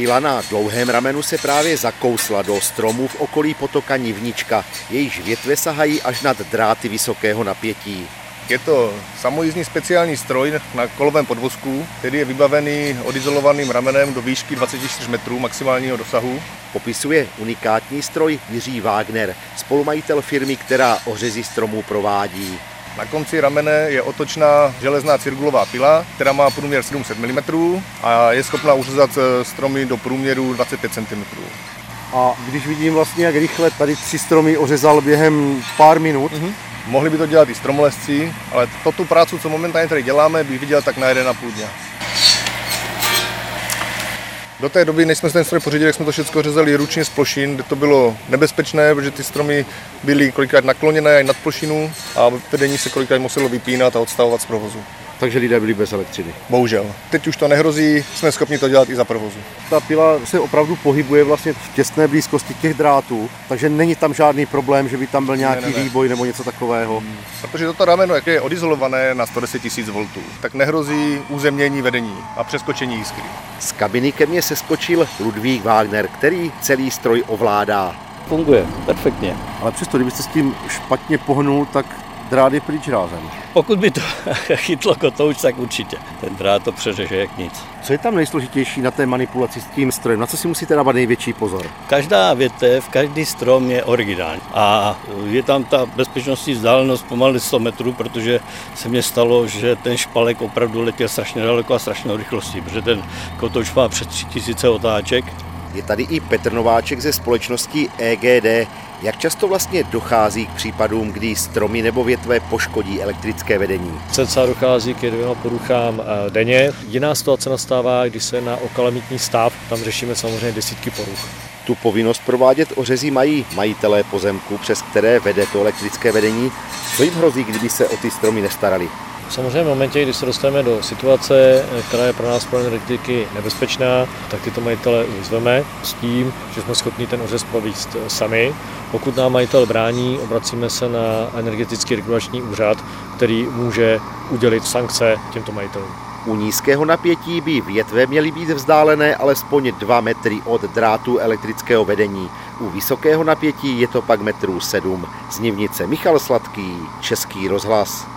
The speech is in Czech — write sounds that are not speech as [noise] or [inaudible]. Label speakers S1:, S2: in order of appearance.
S1: Pila na dlouhém ramenu se právě zakousla do stromů v okolí potoka Nivnička. Jejíž větve sahají až nad dráty vysokého napětí.
S2: Je to samojízdní speciální stroj na kolovém podvozku, který je vybavený odizolovaným ramenem do výšky 24 metrů maximálního dosahu.
S1: Popisuje unikátní stroj Jiří Wagner, spolumajitel firmy, která ořezi stromů provádí.
S2: Na konci ramene je otočná železná cirkulová pila, která má průměr 700 mm a je schopná uřezat eh, stromy do průměru 25 cm.
S3: A když vidím vlastně, jak rychle tady tři stromy ořezal během pár minut, mm-hmm.
S2: Mohli by to dělat i stromolesci, ale to tu práci, co momentálně tady děláme, bych viděl tak na jeden a půl dня. Do té doby, než jsme ten stroj pořídili, jak jsme to všechno řezali ručně z plošin, kde to bylo nebezpečné, protože ty stromy byly kolikrát nakloněné i nad plošinu a vedení se kolikrát muselo vypínat a odstavovat z provozu
S3: takže lidé byli bez elektřiny.
S2: Bohužel. Teď už to nehrozí, jsme schopni to dělat i za provozu.
S3: Ta pila se opravdu pohybuje vlastně v těsné blízkosti těch drátů, takže není tam žádný problém, že by tam byl nějaký ne, ne, ne. výboj nebo něco takového. Hmm.
S2: Protože toto rameno, jak je odizolované na 110 000 V, tak nehrozí uzemnění vedení a přeskočení jiskry.
S1: Z kabiny ke mně se skočil Ludvík Wagner, který celý stroj ovládá.
S4: Funguje perfektně.
S3: Ale přesto, kdybyste s tím špatně pohnul, tak drát je pryč rázem.
S4: Pokud by to [laughs] chytlo kotouč, tak určitě. Ten drát to přeřeže jak nic.
S3: Co je tam nejsložitější na té manipulaci s tím strojem? Na co si musíte dávat největší pozor?
S4: Každá větev, každý strom je originální. A je tam ta bezpečnostní vzdálenost pomalu 100 metrů, protože se mně stalo, že ten špalek opravdu letěl strašně daleko a strašnou rychlostí, protože ten kotouč má přes 3000 otáček
S1: je tady i Petr Nováček ze společnosti EGD. Jak často vlastně dochází k případům, kdy stromy nebo větve poškodí elektrické vedení?
S5: Cca dochází k dvěma poruchám eh, denně. Jiná situace nastává, když se na okalamitní stav, tam řešíme samozřejmě desítky poruch.
S1: Tu povinnost provádět ořezí mají majitelé pozemku, přes které vede to elektrické vedení. Co jim hrozí, kdyby se o ty stromy nestarali?
S5: Samozřejmě v momentě, kdy se dostaneme do situace, která je pro nás pro energetiky nebezpečná, tak tyto majitele vyzveme s tím, že jsme schopni ten ořez provést sami. Pokud nám majitel brání, obracíme se na energetický regulační úřad, který může udělit sankce těmto majitelům.
S1: U nízkého napětí by větve měly být vzdálené alespoň 2 metry od drátu elektrického vedení. U vysokého napětí je to pak metrů 7. Z Nivnice Michal Sladký, Český rozhlas.